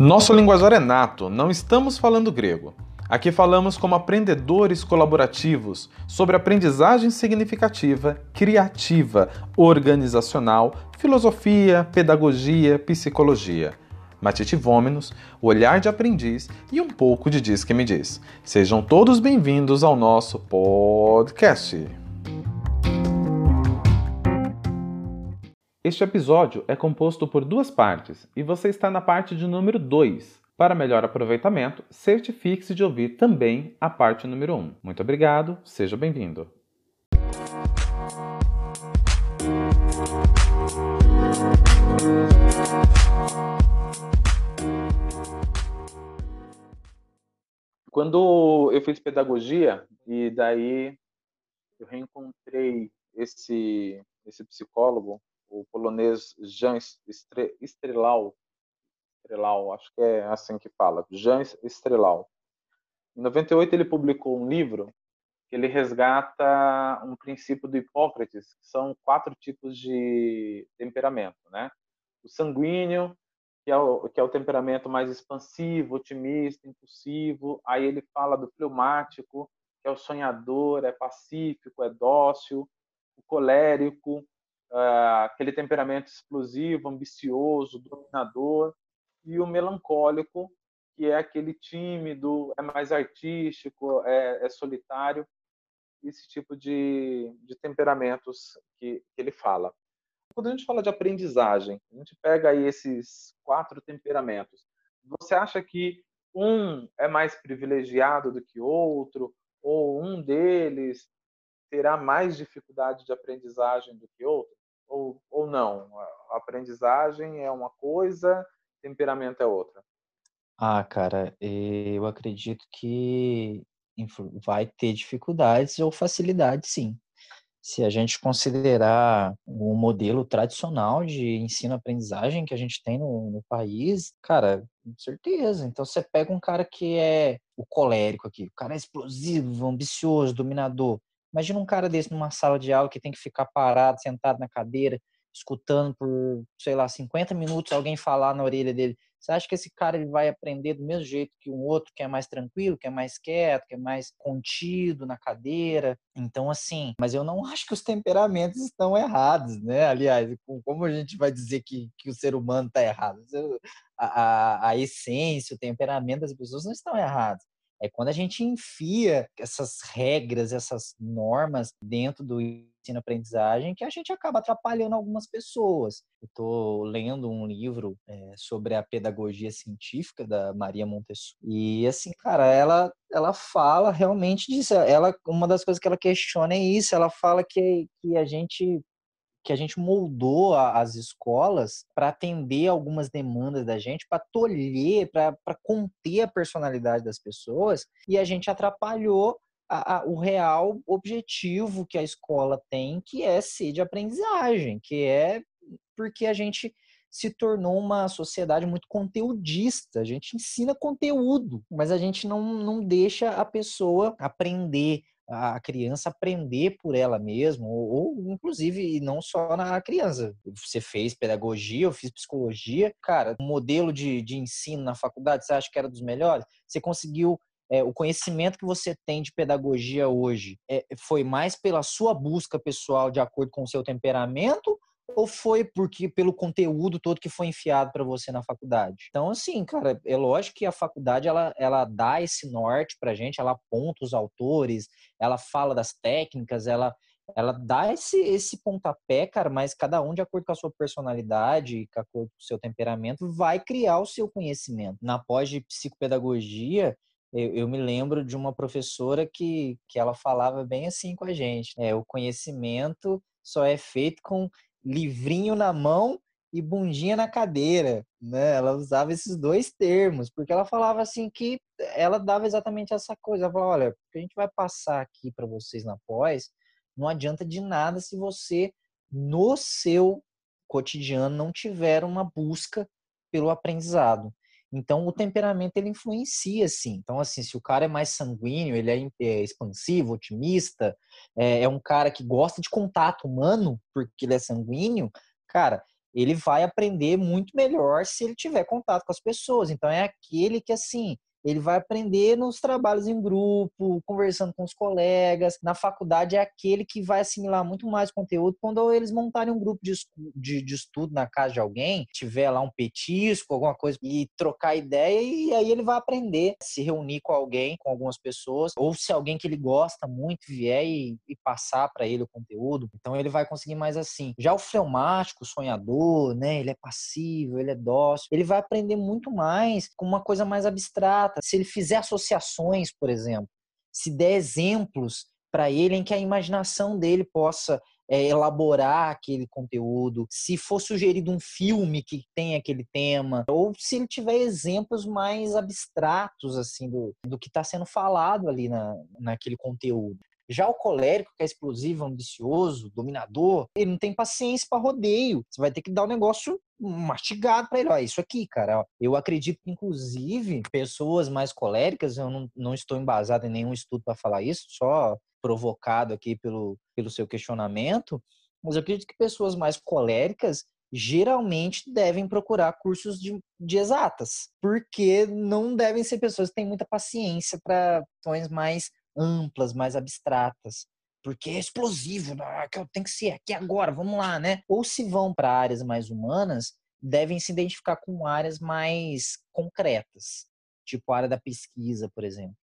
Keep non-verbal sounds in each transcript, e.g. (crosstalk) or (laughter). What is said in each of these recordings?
Nosso linguajar é nato, não estamos falando grego. Aqui falamos como aprendedores colaborativos sobre aprendizagem significativa, criativa, organizacional, filosofia, pedagogia, psicologia. Matite Vômenos, olhar de aprendiz e um pouco de Diz que me diz. Sejam todos bem-vindos ao nosso podcast. Este episódio é composto por duas partes e você está na parte de número 2. Para melhor aproveitamento, certifique-se de ouvir também a parte número 1. Um. Muito obrigado, seja bem-vindo. Quando eu fiz pedagogia e daí eu reencontrei esse esse psicólogo o polonês Jan Strelau, Strelau, acho que é assim que fala, Jan Strelau. Em 98 ele publicou um livro que ele resgata um princípio do Hipócrates, que são quatro tipos de temperamento, né? O sanguíneo, que é o, que é o temperamento mais expansivo, otimista, impulsivo. Aí ele fala do fleumático, que é o sonhador, é pacífico, é dócil. O colérico, uh, aquele temperamento explosivo, ambicioso, dominador, e o melancólico, que é aquele tímido, é mais artístico, é, é solitário, esse tipo de, de temperamentos que, que ele fala. Quando a gente fala de aprendizagem, a gente pega aí esses quatro temperamentos. Você acha que um é mais privilegiado do que outro, ou um deles terá mais dificuldade de aprendizagem do que outro? Ou, ou não? A aprendizagem é uma coisa, temperamento é outra? Ah, cara, eu acredito que vai ter dificuldades ou facilidades, sim. Se a gente considerar o modelo tradicional de ensino-aprendizagem que a gente tem no, no, país, cara, com certeza. Então você pega um cara que é o colérico aqui, o cara é explosivo, ambicioso, dominador. Imagina um cara desse numa sala de aula que tem que ficar parado, sentado na cadeira, escutando por, sei lá, 50 minutos alguém falar na orelha dele. Você acha que esse cara ele vai aprender do mesmo jeito que um outro que é mais tranquilo, que é mais quieto, que é mais contido na cadeira? Então, assim, mas eu não (laughs) acho que os temperamentos estão errados, né? Aliás, como a gente vai dizer que, que o ser humano está errado? A, a, a essência, o temperamento das pessoas não estão errados. É quando a gente enfia essas regras, essas normas dentro do ensino-aprendizagem que a gente acaba atrapalhando algumas pessoas. Eu estou lendo um livro é, sobre a pedagogia científica da Maria Montessori e assim, cara, ela ela fala realmente disso. Ela uma das coisas que ela questiona é isso. Ela fala que, que a gente que a gente moldou a, as escolas para atender algumas demandas da gente, para tolher, para conter a personalidade das pessoas, e a gente atrapalhou a, a, o real objetivo que a escola tem, que é ser de aprendizagem, que é porque a gente se tornou uma sociedade muito conteudista. A gente ensina conteúdo, mas a gente não, não deixa a pessoa aprender, a criança aprender por ela mesma, ou, ou, inclusive não só na criança. Você fez pedagogia, eu fiz psicologia. Cara, o modelo de, de ensino na faculdade, você acha que era dos melhores? Você conseguiu. É, o conhecimento que você tem de pedagogia hoje é, foi mais pela sua busca pessoal de acordo com o seu temperamento ou foi porque pelo conteúdo todo que foi enfiado para você na faculdade? Então, assim, cara, é lógico que a faculdade ela, ela dá esse norte pra gente, ela aponta os autores, ela fala das técnicas, ela ela dá esse, esse pontapé, cara, mas cada um, de acordo com a sua personalidade, de acordo com o seu temperamento, vai criar o seu conhecimento. Na pós de psicopedagogia, eu, eu, me lembro de uma professora que, que ela falava bem assim com a gente. É, o conhecimento só é feito com livrinho na mão e bundinha na cadeira, né? Ela usava esses dois termos, porque ela falava assim que ela dava exatamente essa coisa. Ela falava, olha, o que a gente vai passar aqui para vocês na pós, não adianta de nada se você no seu cotidiano não tiver uma busca pelo aprendizado. Então, o temperamento ele influencia, sim. Então, assim, se o cara é mais sanguíneo, ele é, é expansivo, otimista, é, é, um cara que gosta de contato humano, porque ele é sanguíneo, cara, ele vai aprender muito melhor se ele tiver contato com as pessoas. Então é aquele que assim, ele vai aprender nos trabalhos em grupo, conversando com os colegas. Na faculdade é aquele que vai assimilar muito mais conteúdo quando eles montarem um grupo de, de, de estudo na casa de alguém, tiver lá um petisco, alguma coisa, e trocar ideia, e aí ele vai aprender a se reunir com alguém, com algumas pessoas, ou se alguém que ele gosta muito vier e, e passar para ele o conteúdo. Então ele vai conseguir mais assim. Já o fleumático, o sonhador, né? Ele é passivo, ele é dócil, ele vai aprender muito mais com uma coisa mais abstrata se ele fizer associações, por exemplo, se der exemplos para ele em que a imaginação dele possa é, elaborar aquele conteúdo, se for sugerido um filme que tem aquele tema, ou se ele tiver exemplos mais abstratos assim do, do que está sendo falado ali na, naquele conteúdo. Já o colérico, que é explosivo, ambicioso, dominador, ele não tem paciência para rodeio. Você vai ter que dar o um negócio mastigado para ele. Ó, isso aqui, cara. Ó. Eu acredito que, inclusive, pessoas mais coléricas, eu não, não estou embasado em nenhum estudo para falar isso, só provocado aqui pelo, pelo seu questionamento, mas eu acredito que pessoas mais coléricas geralmente devem procurar cursos de, de, exatas, porque não devem ser pessoas que têm muita paciência para questões mais amplas, mais abstratas. Porque é explosivo, né? que tem que ser aqui agora, vamos lá, né? Ou se vão para áreas mais humanas, devem se identificar com áreas mais concretas, tipo a área da pesquisa, por exemplo.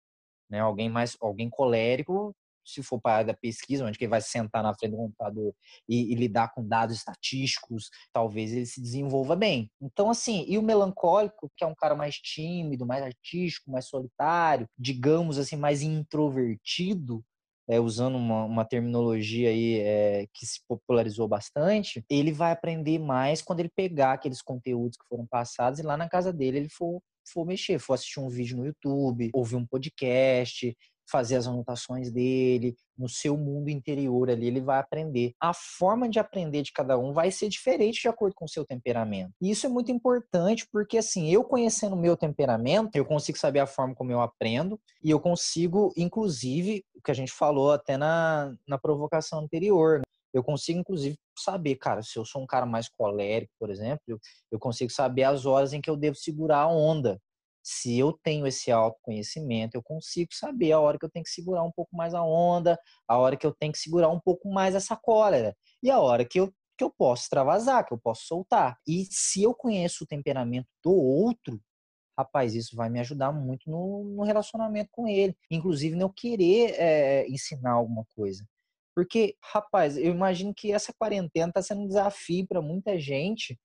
Né? Alguém mais, alguém colérico se for para a área da pesquisa, onde ele vai sentar na frente do computador e, e, lidar com dados estatísticos, talvez ele se desenvolva bem. Então, assim, e o melancólico, que é um cara mais tímido, mais artístico, mais solitário, digamos assim, mais introvertido, é, usando uma, uma, terminologia aí é, que se popularizou bastante, ele vai aprender mais quando ele pegar aqueles conteúdos que foram passados e lá na casa dele ele for, for mexer, for assistir um vídeo no YouTube, ouvir um podcast, fazer as anotações dele, no seu mundo interior ali, ele vai aprender. A forma de aprender de cada um vai ser diferente de acordo com o seu temperamento. E isso é muito importante porque, assim, eu conhecendo o meu temperamento, eu consigo saber a forma como eu aprendo e eu consigo, inclusive, o que a gente falou até na, na provocação anterior, né? eu consigo, inclusive, saber, cara, se eu sou um cara mais colérico, por exemplo, eu, eu consigo saber as horas em que eu devo segurar a onda se eu tenho esse autoconhecimento, eu consigo saber a hora que eu tenho que segurar um pouco mais a onda, a hora que eu tenho que segurar um pouco mais essa cólera e a hora que eu, que eu posso extravasar, que eu posso soltar. E se eu conheço o temperamento do outro, rapaz, isso vai me ajudar muito no, no relacionamento com ele. Inclusive, eu querer é, ensinar alguma coisa. Porque, rapaz, eu imagino que essa quarentena está sendo um desafio para muita gente,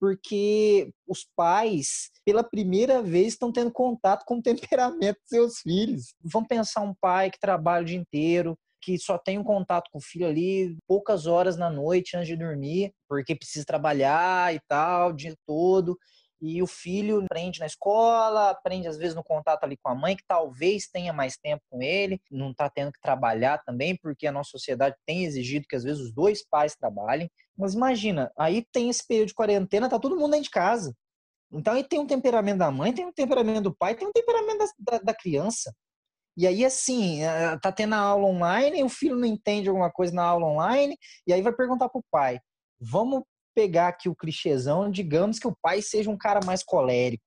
porque os pais, pela primeira vez, estão tendo contato com o (laughs) temperamento dos seus filhos. Vamos pensar um pai que trabalha o dia inteiro, que só tem um contato com o filho ali poucas horas na noite antes de dormir, porque precisa trabalhar e tal, o dia todo e o filho aprende na escola, aprende às vezes no contato ali com a mãe, que talvez tenha mais tempo com ele, não está tendo que trabalhar também, porque a nossa sociedade tem exigido que às vezes os dois pais trabalhem. Mas imagina, aí tem esse período de quarentena, tá todo mundo dentro de casa. Então aí tem um temperamento da mãe, tem um temperamento do pai, tem um temperamento da, da, da criança. E aí, assim, eh, tá tendo a aula online, o filho não entende alguma coisa na aula online, e aí vai perguntar pro pai: vamos pegar aqui o clichêzão, digamos que o pai seja um cara mais colérico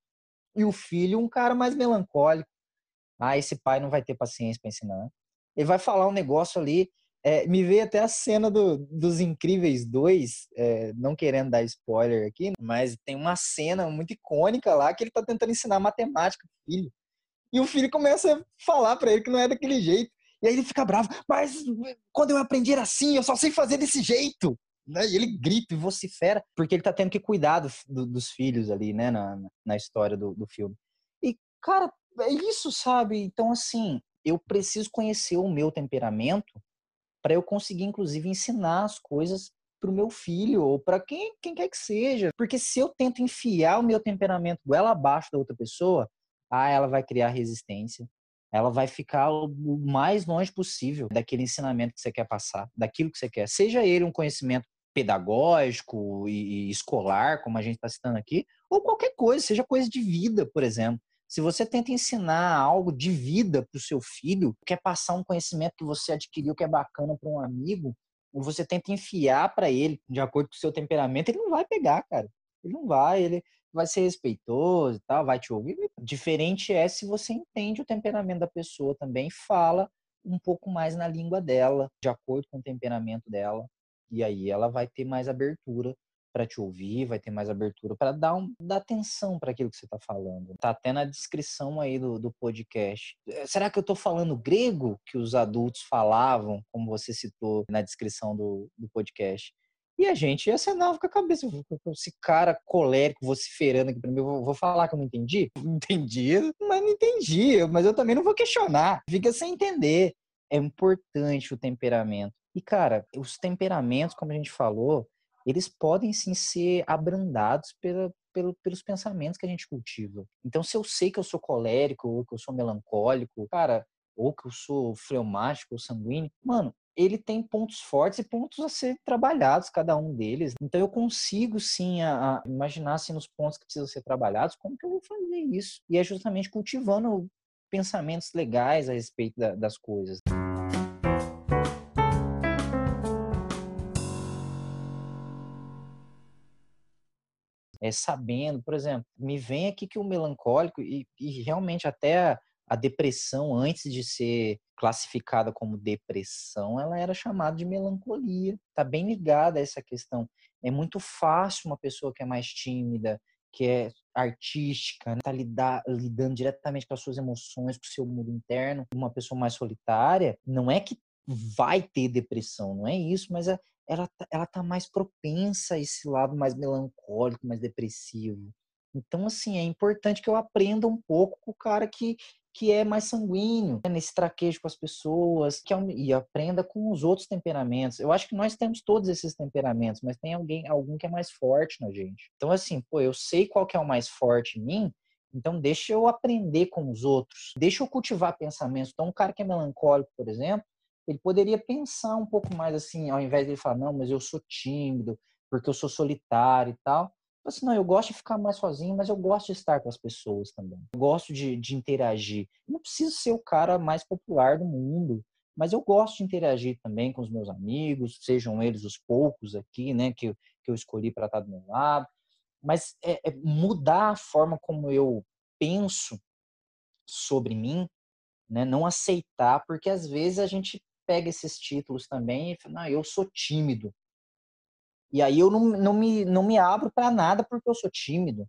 e o filho um cara mais melancólico. Ah, esse pai não vai ter paciência para ensinar. Ele vai falar um negócio ali. É, me veio até a cena do, dos Incríveis 2, é, não querendo dar spoiler aqui, mas tem uma cena muito icônica lá que ele tá tentando ensinar matemática pro filho. E o filho começa a falar para ele que não é daquele jeito. E aí ele fica bravo, mas quando eu aprendi era assim, eu só sei fazer desse jeito né? E ele grita e vocifera, porque ele tá tendo que cuidar do, do, dos filhos ali, né, na, na história do, do filme. E, cara, é isso, sabe? Então, assim, eu preciso conhecer o meu temperamento para eu conseguir, inclusive, ensinar as coisas pro meu filho ou para quem, quem quer que seja. Porque se eu tento enfiar o meu temperamento goela abaixo da outra pessoa, ah, ela vai criar resistência. Ela vai ficar o mais longe possível daquele ensinamento que você quer passar, daquilo que você quer. Seja ele um conhecimento pedagógico e, escolar, como a gente está citando aqui, ou qualquer coisa, seja coisa de vida, por exemplo. Se você tenta ensinar algo de vida para o seu filho, quer passar um conhecimento que você adquiriu que é bacana para um amigo, você tenta enfiar para ele de acordo com o seu temperamento, ele não vai pegar, cara. Ele não vai, ele vai ser respeitoso e tal, vai te ouvir. Diferente é se você entende o temperamento da pessoa também fala um pouco mais na língua dela, de acordo com o temperamento dela. E aí ela vai ter mais abertura para te ouvir, vai ter mais abertura para dar, um, dar atenção para aquilo que você está falando. Tá até na descrição aí do, do podcast. Eh, será que eu estou falando grego que os adultos falavam, como você citou na descrição do, do podcast? E a gente acenava com a cabeça. Esse cara colérico, vociferando aqui pra mim, eu vou, vou falar que eu não entendi? (laughs) Entendi, mas não entendi. Mas eu também não vou questionar. Fica sem entender. É importante o temperamento. E, cara, os temperamentos, como a gente falou, eles podem sim ser abrandados pela, pelo, pelos pensamentos que a gente cultiva. Então, se eu sei que eu sou colérico, ou que eu sou melancólico, cara, ou que eu sou fleumático ou sanguíneo, mano, ele tem pontos fortes e pontos a ser trabalhados, cada um deles. Então, eu consigo sim a, a imaginar assim, nos pontos que precisam ser trabalhados, como que eu vou fazer isso? E é justamente cultivando pensamentos legais a respeito da, das coisas. É, sabendo, por exemplo, me vem aqui que o melancólico, e, e realmente até a, a, depressão, antes de ser classificada como depressão, ela era chamada de melancolia. Está bem ligada a essa questão. É muito fácil uma pessoa que é mais tímida, que é artística, né, lidando diretamente com as suas emoções, com o seu mundo interno, uma pessoa mais solitária, não é que vai ter depressão, não é isso, mas é, ela, tá, ela tá mais propensa a esse lado mais melancólico, mais depressivo. Então, assim, é importante que eu aprenda um pouco com o cara que, que é mais sanguíneo, né, nesse traquejo com as pessoas, que é um, e aprenda com os outros temperamentos. Eu acho que nós temos todos esses temperamentos, mas tem alguém, algum que é mais forte na gente. Então, assim, pô, eu sei qual que é o mais forte em mim, então deixa eu aprender com os outros, deixa eu cultivar pensamentos. Então, um cara que é melancólico, por exemplo, ele poderia pensar um pouco mais assim, ao invés de ele falar, não, mas eu sou tímido, porque eu sou solitário e tal. Assim, não, eu gosto de ficar mais sozinho, mas eu gosto de estar com as pessoas também. Eu gosto de, de interagir. Eu não preciso ser o cara mais popular do mundo, mas eu gosto de interagir também com os meus amigos, sejam eles os poucos aqui, né, que, que eu escolhi para estar do meu lado. Mas é, é mudar a forma como eu penso sobre mim, né, não aceitar, porque às vezes a gente pega esses títulos também e fala, eu sou tímido. E aí eu não, não, me, não me abro para nada porque eu sou tímido.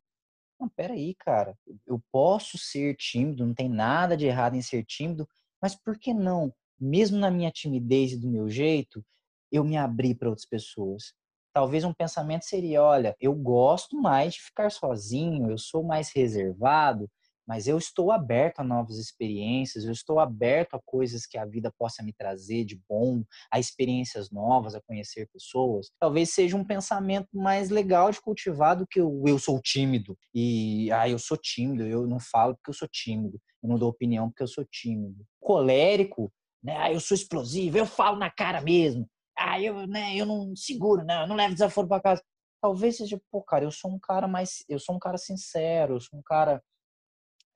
Não, peraí, cara. Eu posso ser tímido, não tem nada de errado em ser tímido, mas por que não, mesmo na minha timidez e do meu jeito, eu me abrir para outras pessoas? Talvez um pensamento seria: olha, eu gosto mais de ficar sozinho, eu sou mais reservado, mas eu estou aberto a novas experiências, eu estou aberto a coisas que a vida possa me trazer de bom, a experiências novas, a conhecer pessoas. Talvez seja um pensamento mais legal de cultivar do que o eu sou tímido e ah, eu sou tímido, eu não falo porque eu sou tímido, eu não dou opinião porque eu sou tímido. Colérico, né? Ah, eu sou explosivo, eu falo na cara mesmo. Ah, eu, né, eu não seguro, não, eu não levo desaforo para casa. Talvez seja, pô, cara, eu sou um cara mais, eu sou um cara sincero, eu sou um cara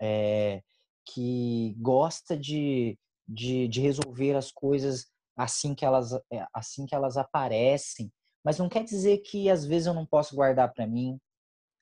é, que gosta de, de, de, resolver as coisas assim que elas eh, assim que elas aparecem, mas não quer dizer que às vezes eu não posso guardar para mim,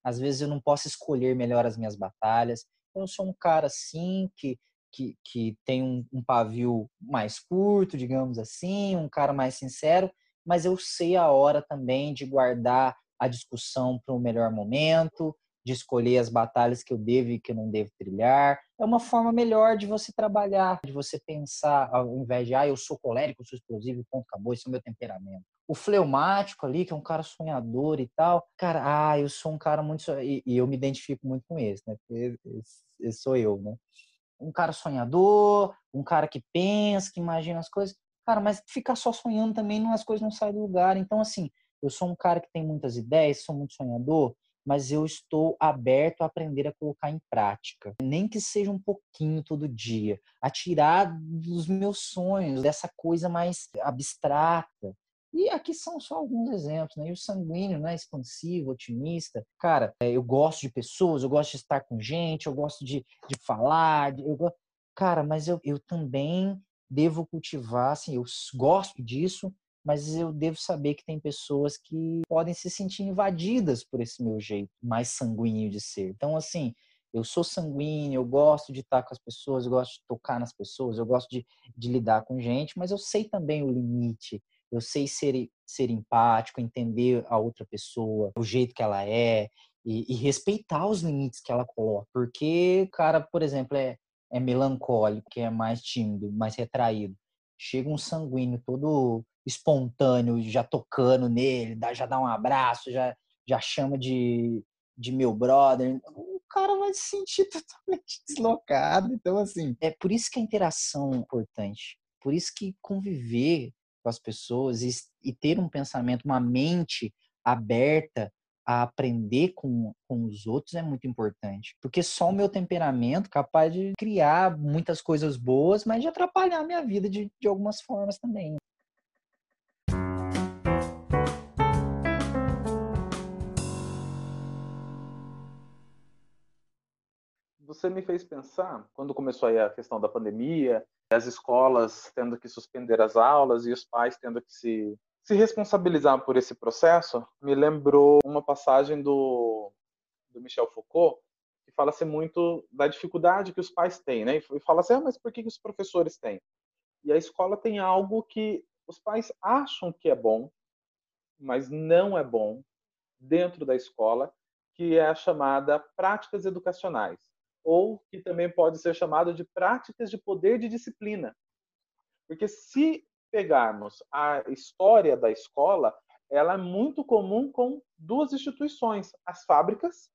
às vezes eu não posso escolher melhor as minhas batalhas. Eu sou um cara assim que que, que tem um, um pavio mais curto, digamos assim, um cara mais sincero, mas eu sei a hora também de guardar a discussão para o melhor momento, de escolher as batalhas que eu devo e que eu não devo trilhar. É uma forma melhor de você trabalhar, de você pensar, ao invés de, ah, eu sou colérico, eu sou explosivo, ponto, acabou, esse é o meu temperamento. O fleumático ali, que é um cara sonhador e tal, cara, ah, eu sou um cara muito. E, e eu me identifico muito com esse, né? Porque esse, esse sou eu, né? Um cara sonhador, um cara que pensa, que imagina as coisas. Cara, mas ficar só sonhando também, as coisas não saem do lugar. Então, assim, eu sou um cara que tem muitas ideias, sou muito sonhador, mas eu estou aberto a aprender a colocar em prática, nem que seja um pouquinho todo dia, a tirar dos meus sonhos, dessa coisa mais abstrata. E aqui são só alguns exemplos, né? E o sanguíneo, né? Expansivo, otimista. Cara, é, eu gosto de pessoas, eu gosto de estar com gente, eu gosto de, de falar. Eu. Cara, mas eu, eu também devo cultivar, assim, eu gosto disso, mas eu devo saber que tem pessoas que podem se sentir invadidas por esse meu jeito mais sanguíneo de ser. Então, assim, eu sou sanguíneo, eu gosto de estar com as pessoas, eu gosto de tocar nas pessoas, eu gosto de, de lidar com gente, mas eu sei também o limite, eu sei ser, ser empático, entender a outra pessoa, o jeito que ela é e, e respeitar os limites que ela coloca. Porque o cara, por exemplo, é, é melancólico, é mais tímido, mais retraído. Chega um sanguíneo todo espontâneo, já tocando nele, já dá um abraço, já, já chama de, de meu brother. O cara vai se sentir (laughs) totalmente deslocado. Então, assim, é por isso que a interação é importante. Por isso que conviver com as pessoas e, e ter um pensamento, uma mente aberta a aprender com, com os outros é muito importante. Porque só o meu temperamento capaz de criar muitas coisas boas, mas de atrapalhar a minha vida de, de algumas formas também. Você me fez pensar, quando começou aí a questão da pandemia, as escolas tendo que suspender as aulas e os pais tendo que se, se responsabilizar por esse processo, me lembrou uma passagem do, do Michel Foucault, que fala-se muito da dificuldade que os pais têm, né? E fala assim, ah, mas por que, que os professores têm? E a escola tem algo que os pais acham que é bom, mas não é bom dentro da escola, que é a chamada práticas educacionais ou que também pode ser chamado de práticas de poder de disciplina. Porque se pegarmos a história da escola, ela é muito comum com duas instituições, as fábricas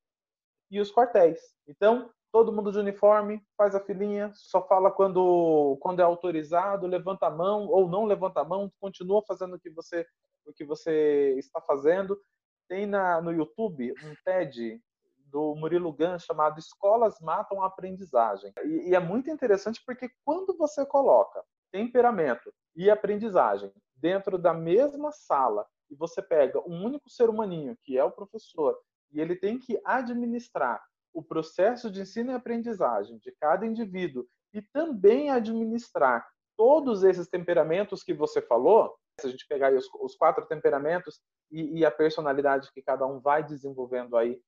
e os quartéis. Então, todo mundo de uniforme, faz a filinha, só fala quando, quando é autorizado, levanta a mão ou não levanta a mão, continua fazendo o que você, o que você está fazendo. Tem na, no YouTube um TED do Murilo Gun chamado Escolas Matam a Aprendizagem. E, e é muito interessante porque quando você coloca temperamento e aprendizagem dentro da mesma sala e você pega um único ser humaninho, que é o professor, e ele tem que administrar o processo de ensino e aprendizagem de cada indivíduo e também administrar todos esses temperamentos que você falou, se a gente pegar os, os, quatro temperamentos e, e, a personalidade que cada um vai desenvolvendo aí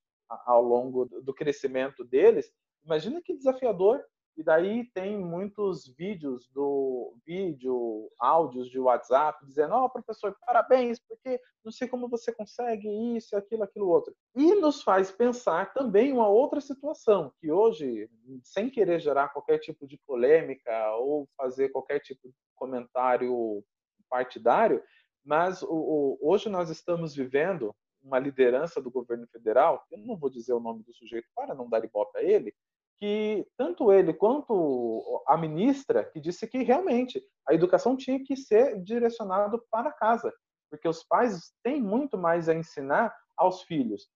ao longo do crescimento deles, imagina que desafiador. E daí tem muitos vídeos do vídeo, áudios de WhatsApp dizendo: "Ó, oh, professor, parabéns, porque não sei como você consegue isso, aquilo, aquilo outro". E nos faz pensar também uma outra situação, que hoje, sem querer gerar qualquer tipo de polêmica ou fazer qualquer tipo de comentário partidário, mas o, o, hoje nós estamos vivendo uma liderança do governo federal, eu não vou dizer o nome do sujeito para não dar ibope a ele, que tanto ele quanto a ministra que disse que realmente a educação tinha que ser direcionada para casa, porque os pais têm muito mais a ensinar aos filhos.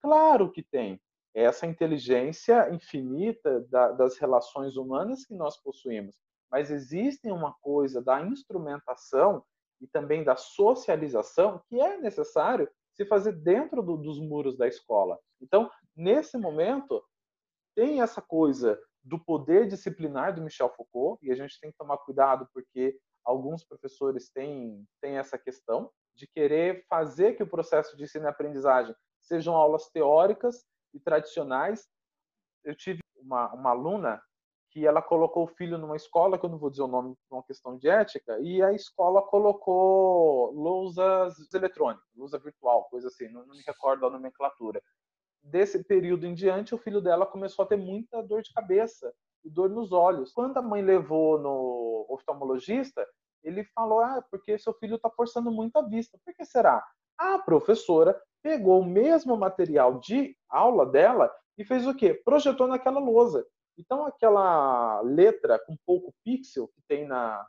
Claro que tem essa inteligência infinita da, das relações humanas que nós possuímos, mas existe uma coisa da instrumentação e também da socialização que é necessário se fazer dentro do, dos muros da escola. Então, nesse momento, tem essa coisa do poder disciplinar do Michel Foucault, e a gente tem que tomar cuidado porque alguns professores têm, têm essa questão de querer fazer que o processo de ensino e aprendizagem sejam aulas teóricas e tradicionais. Eu tive uma, uma aluna que ela colocou o filho numa escola, que eu não vou dizer o nome por uma questão de ética, e a escola colocou lousas eletrônicas, lousa virtual, coisa assim, não, não me recordo a nomenclatura. Desse período em diante, o filho dela começou a ter muita dor de cabeça e dor nos olhos. Quando a mãe levou no oftalmologista, ele falou: Ah, porque seu filho está forçando muito a vista. Por que será? A professora pegou o mesmo material de aula dela e fez o quê? Projetou naquela lousa. Então, aquela letra com pouco pixel que tem na,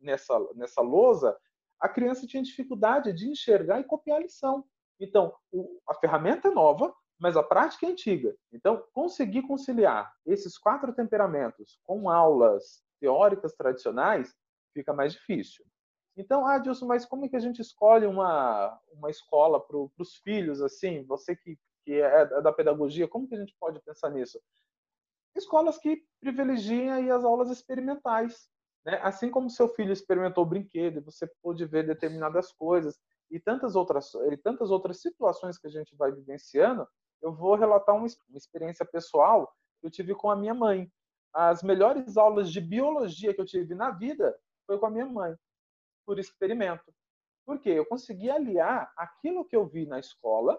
nessa, nessa lousa, a criança tinha dificuldade de enxergar e copiar a lição. Então, o, a ferramenta é nova, mas a prática é antiga. Então, conseguir conciliar esses quatro temperamentos com aulas teóricas tradicionais fica mais difícil. Então, ah, Dilson, mas como é que a gente escolhe uma, uma escola para os filhos, assim? Você que, que é da pedagogia, como que a gente pode pensar nisso? Escolas que privilegiam aí as aulas experimentais. Né? Assim como seu filho experimentou o brinquedo, você pôde ver determinadas coisas e tantas outras, e tantas outras situações que a gente vai vivenciando, eu vou relatar uma, uma experiência pessoal que eu tive com a minha mãe. As melhores aulas de biologia que eu tive na vida foi com a minha mãe, por experimento. Por quê? Eu consegui aliar aquilo que eu vi na escola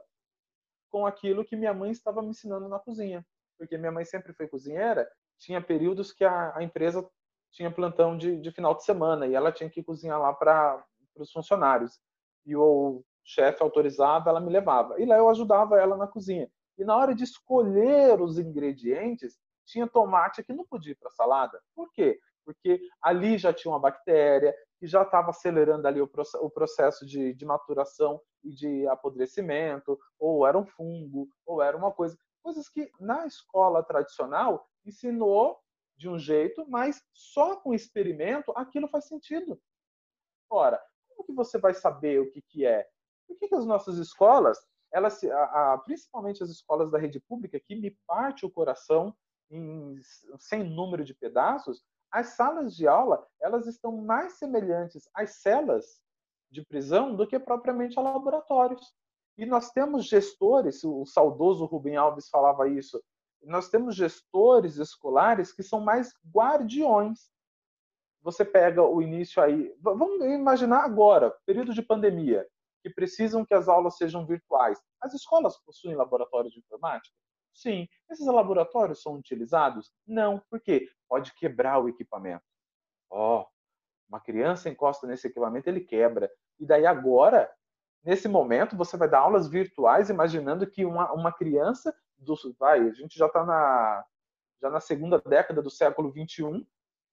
com aquilo que minha mãe estava me ensinando na cozinha. Porque minha mãe sempre foi cozinheira, tinha períodos que a, a empresa tinha plantão de, de, final de semana e ela tinha que cozinhar lá para os funcionários. E o chefe autorizava, ela me levava. E lá eu ajudava ela na cozinha. E na hora de escolher os ingredientes, tinha tomate que não podia ir para salada. Por quê? Porque ali já tinha uma bactéria que já estava acelerando ali o processo de, de maturação e de apodrecimento, ou era um fungo, ou era uma coisa. Coisas que na escola tradicional ensinou de um jeito, mas só com experimento aquilo faz sentido. Ora, como que você vai saber o que, que é? Por que, que as nossas escolas, elas, a, a, principalmente as escolas da rede pública, que me parte o coração em sem número de pedaços, as salas de aula elas estão mais semelhantes às celas de prisão do que propriamente a laboratórios. E nós temos gestores, o saudoso Rubem Alves falava isso, nós temos gestores escolares que são mais guardiões. Você pega o início aí, vamos imaginar agora, período de pandemia, que precisam que as aulas sejam virtuais. As escolas possuem laboratório de informática? Sim. Esses laboratórios são utilizados? Não. Por quê? Pode quebrar o equipamento. Ó, oh, uma criança encosta nesse equipamento, ele quebra. E daí agora, nesse momento, você vai dar aulas virtuais imaginando que uma, uma criança do, vai, a gente já está na, já na segunda década do século 21.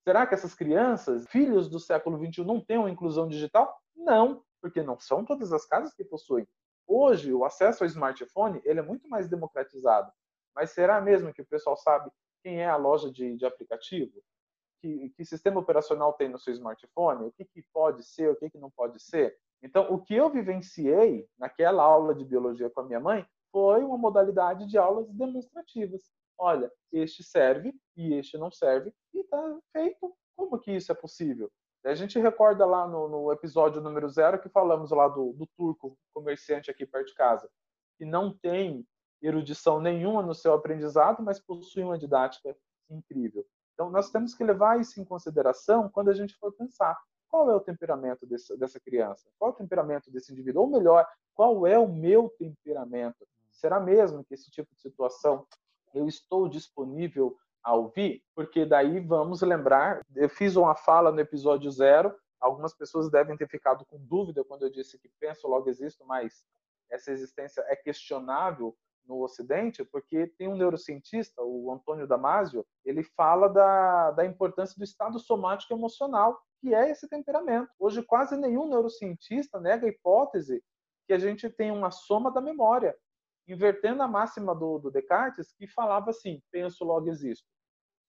Será que essas crianças, filhos do século 21, não têm uma inclusão digital? Não, porque não são todas as casas que possuem. Hoje, o acesso ao smartphone ele é muito mais democratizado. Mas será mesmo que o pessoal sabe quem é a loja de, de aplicativo? Que, que, sistema operacional tem no seu smartphone? O que, que pode ser, o que, que não pode ser? Então, o que eu vivenciei naquela aula de biologia com a minha mãe foi uma modalidade de aulas demonstrativas. Olha, este serve e este não serve, e está feito. Como que isso é possível? A gente recorda lá no, no, episódio número zero que falamos lá do, do turco, comerciante aqui perto de casa, que não tem erudição nenhuma no seu aprendizado, mas possui uma didática incrível. Então, nós temos que levar isso em consideração quando a gente for pensar qual é o temperamento desse, dessa criança, qual é o temperamento desse indivíduo, ou melhor, qual é o meu temperamento. Será mesmo que esse tipo de situação eu estou disponível a ouvir? Porque daí vamos lembrar, eu fiz uma fala no episódio zero, algumas pessoas devem ter ficado com dúvida quando eu disse que penso, logo existo, mas essa existência é questionável no Ocidente, porque tem um neurocientista, o Antônio Damasio, ele fala da, da importância do estado somático emocional, que é esse temperamento. Hoje, quase nenhum neurocientista nega a hipótese que a gente tem uma soma da memória invertendo a máxima do, do Descartes, que falava assim: penso, logo existo.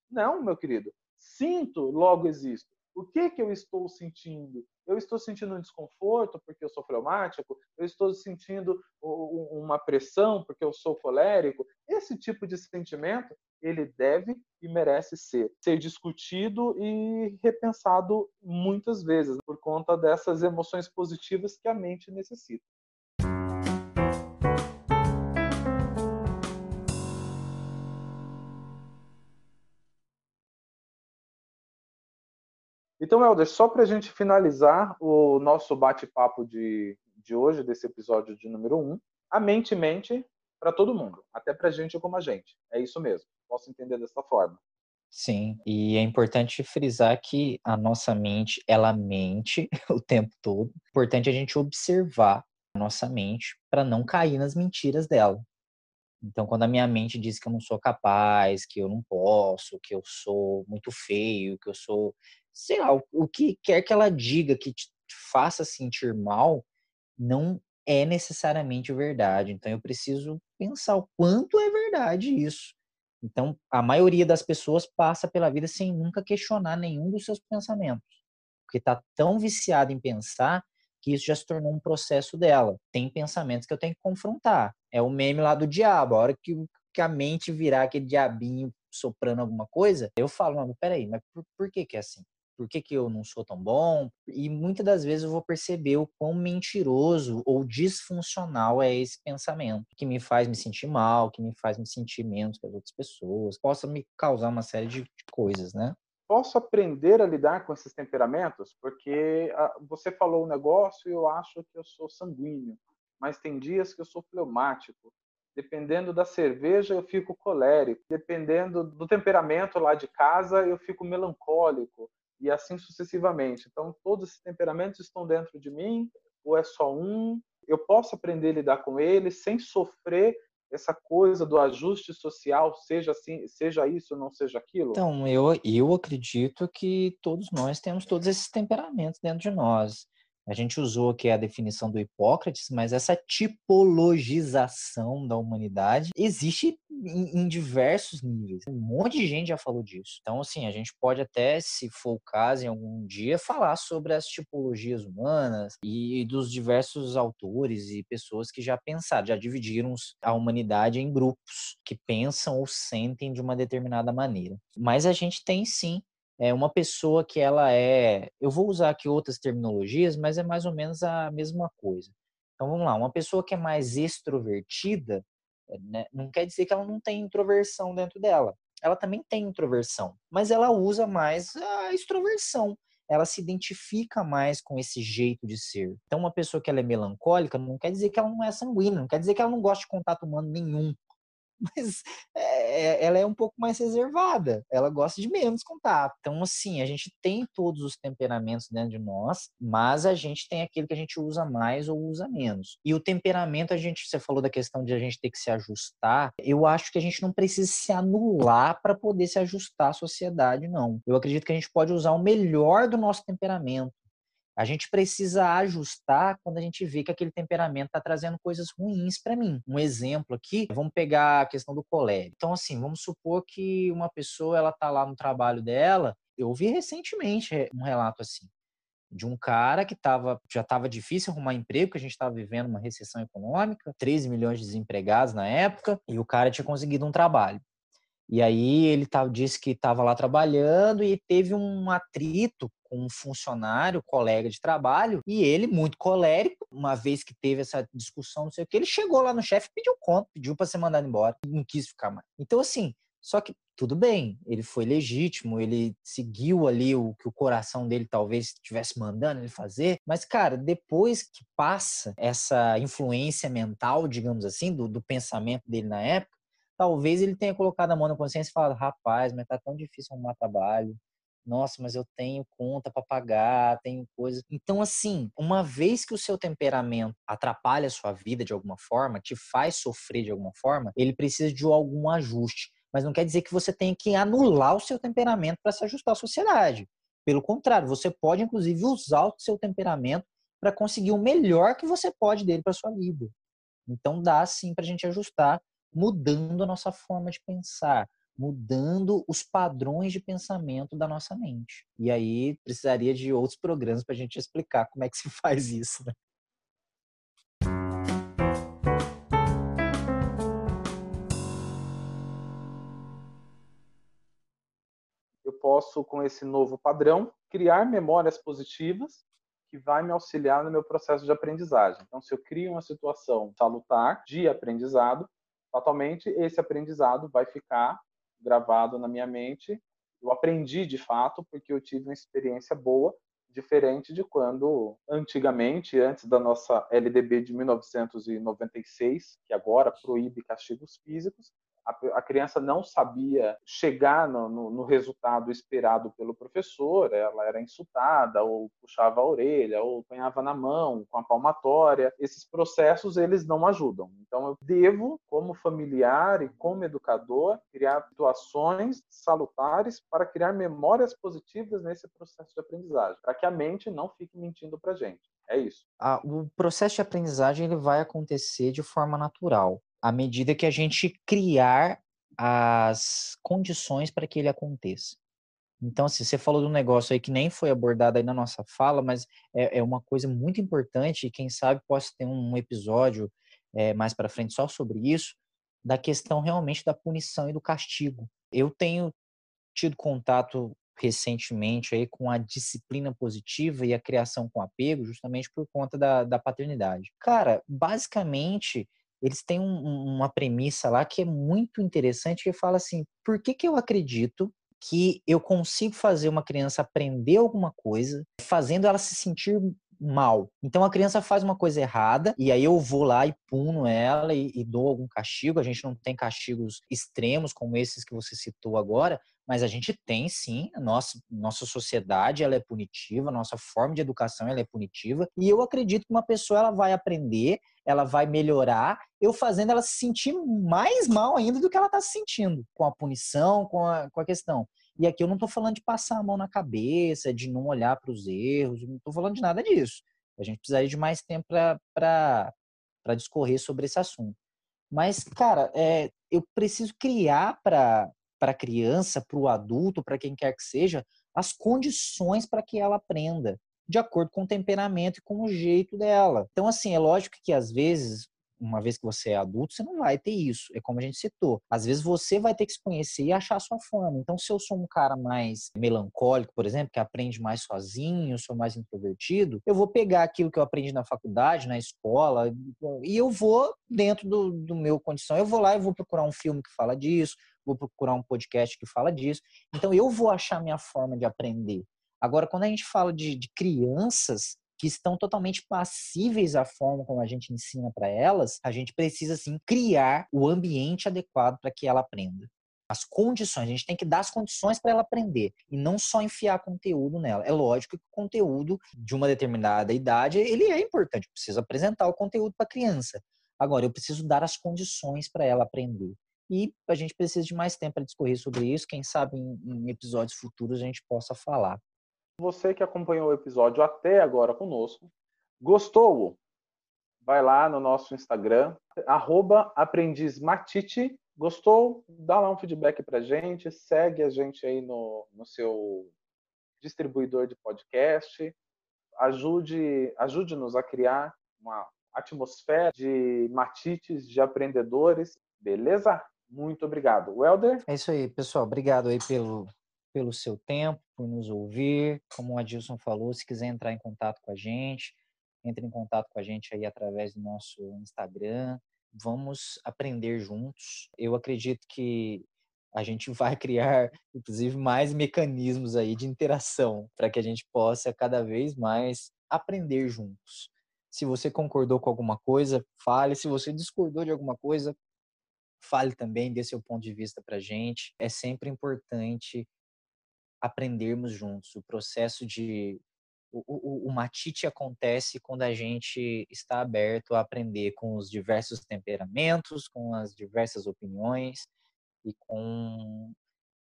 Não, meu querido. Sinto, logo existo. O que, que eu estou sentindo? Eu estou sentindo um desconforto porque eu sou fleumático? Eu estou sentindo uma pressão porque eu sou colérico? Esse tipo de sentimento, ele deve e merece ser, ser discutido e repensado muitas vezes por conta dessas emoções positivas que a mente necessita. Então, Helder, só para a gente finalizar o nosso bate-papo de, de hoje, desse episódio de número 1, um, a mente mente para todo mundo, até para gente como a gente. É isso mesmo. Posso entender dessa forma. Sim, e é importante frisar que a nossa mente, ela mente (laughs) o tempo todo. É importante a gente observar a nossa mente para não cair nas mentiras dela. Então, quando a minha mente diz que eu não sou capaz, que eu não posso, que eu sou muito feio, que eu sou sei lá, o, que quer que ela diga que te faça sentir mal, não é necessariamente verdade. Então eu preciso pensar o quanto é verdade isso. Então a maioria das pessoas passa pela vida sem nunca questionar nenhum dos seus pensamentos, porque está tão viciada em pensar que isso já se tornou um processo dela. Tem pensamentos que eu tenho que confrontar. É o meme lá do diabo. A hora que, que a mente virar aquele diabinho soprando alguma coisa, eu falo, mas peraí, mas por, por que que é assim? Por que, que eu não sou tão bom? E muitas das vezes eu vou perceber o quão mentiroso ou disfuncional é esse pensamento, que me faz me sentir mal, que me faz me sentir menos que as outras pessoas, possa me causar uma série de coisas, né? Posso aprender a lidar com esses temperamentos? Porque ah, você falou um negócio e eu acho que eu sou sanguíneo, mas tem dias que eu sou fleumático. Dependendo da cerveja, eu fico colérico. Dependendo do temperamento lá de casa, eu fico melancólico e assim sucessivamente. Então, todos esses temperamentos estão dentro de mim, ou é só um? Eu posso aprender a lidar com eles sem sofrer essa coisa do ajuste social, seja assim, seja isso, não seja aquilo? Então, eu, eu acredito que todos nós temos todos esses temperamentos dentro de nós. A gente usou aqui a definição do Hipócrates, mas essa tipologização da humanidade existe em, em, diversos níveis. Um monte de gente já falou disso. Então, assim, a gente pode até, se for o caso, em algum dia, falar sobre as tipologias humanas e dos diversos autores e pessoas que já pensaram, já dividiram a humanidade em grupos que pensam ou sentem de uma determinada maneira. Mas a gente tem sim é uma pessoa que ela é, eu vou usar aqui outras terminologias, mas é mais ou menos a mesma coisa. Então vamos lá, uma pessoa que é mais extrovertida, eh, né, não quer dizer que ela não tem introversão dentro dela. Ela também tem introversão, mas ela usa mais a extroversão. Ela se identifica mais com esse jeito de ser. Então, uma pessoa que ela é melancólica não quer dizer que ela não é sanguínea, não quer dizer que ela não gosta de contato humano nenhum mas é, ela é um pouco mais reservada, ela gosta de menos contato. Então, assim, a gente tem todos os temperamentos dentro de nós, mas a gente tem aquele que a gente usa mais ou usa menos. E o temperamento, a gente, você falou da questão de a gente ter que se ajustar, eu acho que a gente não precisa se anular para poder se ajustar à sociedade, não. Eu acredito que a gente pode usar o melhor do nosso temperamento a gente precisa ajustar quando a gente vê que aquele temperamento está trazendo coisas ruins para mim. Um exemplo aqui, vamos pegar a questão do colégio. Então, assim, vamos supor que uma pessoa ela está lá no trabalho dela. Eu vi recentemente um relato assim de um cara que tava, já estava difícil arrumar emprego, que a gente estava vivendo uma recessão econômica, 13 milhões de desempregados na época, e o cara tinha conseguido um trabalho. E aí ele tava, disse que estava lá trabalhando e teve um atrito com um funcionário, colega de trabalho, e ele, muito colérico, uma vez que teve essa discussão, não sei o que, ele chegou lá no chefe pediu conta, pediu para ser mandado embora, não quis ficar mais. Então, assim, só que tudo bem, ele foi legítimo, ele seguiu ali o que o coração dele talvez estivesse mandando ele fazer, mas, cara, depois que passa essa influência mental, digamos assim, do, do pensamento dele na época, talvez ele tenha colocado a mão na consciência e falado, rapaz, mas tá tão difícil arrumar trabalho, nossa, mas eu tenho conta para pagar, tenho coisas. Então, assim, uma vez que o seu temperamento atrapalha a sua vida de alguma forma, te faz sofrer de alguma forma, ele precisa de algum ajuste. Mas não quer dizer que você tenha que anular o seu temperamento para se ajustar à sociedade. Pelo contrário, você pode, inclusive, usar o seu temperamento para conseguir o melhor que você pode dele para sua vida. Então, dá sim para a gente ajustar, mudando a nossa forma de pensar, mudando os padrões de pensamento da nossa mente. E aí precisaria de outros programas para a gente explicar como é que se (laughs) faz isso. Né? Eu posso, com esse novo padrão, criar memórias positivas que vai me auxiliar no meu processo de aprendizagem. Então, se eu crio uma situação salutar de aprendizado, fatalmente esse aprendizado vai ficar gravado na minha mente. Eu aprendi de fato porque eu tive uma experiência boa, diferente de quando antigamente, antes da nossa LDB de 1996, que agora proíbe castigos físicos, a, criança não sabia chegar no, no, no, resultado esperado pelo professor, ela era insultada, ou puxava a orelha, ou apanhava na mão, com a palmatória. Esses processos, eles não ajudam. Então, eu devo, como familiar e como educador, criar situações salutares para criar memórias positivas nesse processo de aprendizagem, para que a mente não fique mentindo para gente. É isso. Ah, o processo de aprendizagem ele vai acontecer de forma natural à medida que a gente criar as condições para que ele aconteça. Então, assim, você falou de um negócio aí que nem foi abordado aí na nossa fala, mas é, é uma coisa muito importante e quem sabe possa ter um episódio é, mais para frente só sobre isso, da questão realmente da punição e do castigo. Eu tenho tido contato recentemente aí com a disciplina positiva e a criação com apego, justamente por conta da, da paternidade. Cara, basicamente, eles têm um, uma premissa lá que é muito interessante, que fala assim, por que, que eu acredito que eu consigo fazer uma criança aprender alguma coisa, fazendo ela se sentir mal. Então a criança faz uma coisa errada e aí eu vou lá e puno ela e, e, dou algum castigo. A gente não tem castigos extremos como esses que você citou agora, mas a gente tem sim. Nossa, nossa sociedade ela é punitiva, nossa forma de educação ela é punitiva e eu acredito que uma pessoa ela vai aprender, ela vai melhorar, eu fazendo ela se sentir mais mal ainda do que ela está se sentindo com a punição, com a, com a questão. E aqui eu não estou falando de passar a mão na cabeça, de não olhar para os erros, não estou falando de nada disso. A gente precisaria de mais tempo para discorrer sobre esse assunto. Mas, cara, é, eu preciso criar para a criança, para o adulto, para quem quer que seja, as condições para que ela aprenda, de acordo com o temperamento e com o jeito dela. Então, assim, é lógico que às vezes uma vez que você é adulto, você não vai ter isso. É como a gente citou. Às vezes você vai ter que se conhecer e achar sua forma. Então, se eu sou um cara mais melancólico, por exemplo, que aprende mais sozinho, sou mais introvertido, eu vou pegar aquilo que eu aprendi na faculdade, na escola, e eu vou, dentro do, do meu condição, eu vou lá e vou procurar um filme que fala disso, vou procurar um podcast que fala disso. Então, eu vou achar minha forma de aprender. Agora, quando a gente fala de, de crianças, que estão totalmente passíveis à forma como a gente ensina para elas, a gente precisa sim criar o ambiente adequado para que ela aprenda. As condições, a gente tem que dar as condições para ela aprender e não só enfiar conteúdo nela. É lógico que o conteúdo de uma determinada idade, ele é importante, precisa apresentar o conteúdo para a criança. Agora, eu preciso dar as condições para ela aprender. E a gente precisa de mais tempo para discorrer sobre isso. Quem sabe em episódios futuros a gente possa falar. Você que acompanhou o episódio até agora conosco, gostou? Vai lá no nosso Instagram, aprendizmatite. Gostou? Dá lá um feedback pra gente, segue a gente aí no, no seu distribuidor de podcast, ajude, ajude-nos a criar uma atmosfera de matites, de aprendedores, beleza? Muito obrigado. Welder? É isso aí, pessoal. Obrigado aí pelo, pelo seu tempo, por nos ouvir. Como o Adilson falou, se quiser entrar em contato com a gente, entre em contato com a gente aí através do nosso Instagram. Vamos aprender juntos. Eu acredito que a gente vai (laughs) criar, inclusive, mais mecanismos aí de interação para que a gente possa cada vez mais aprender juntos. Se você concordou com alguma coisa, fale. Se você discordou de alguma coisa, fale também, dê seu ponto de vista para a gente. É sempre importante aprendermos juntos. O processo de. O, o, o matite acontece quando a gente está aberto a aprender com os diversos temperamentos, com as diversas opiniões e com,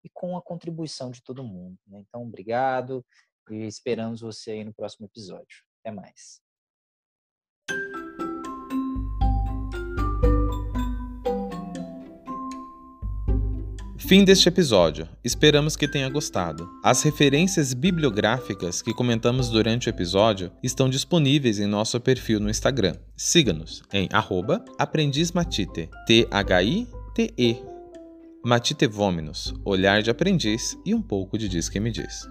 e com a contribuição de todo mundo. Né? Então, obrigado e esperamos você aí no próximo episódio. Até mais. Fim deste episódio. Esperamos que tenha gostado. As referências bibliográficas que comentamos durante o episódio estão disponíveis em nosso perfil no Instagram. Siga-nos em aprendizmatite, T-H-I-T-E. Matite Vominos, olhar de aprendiz e um pouco de diz que me diz.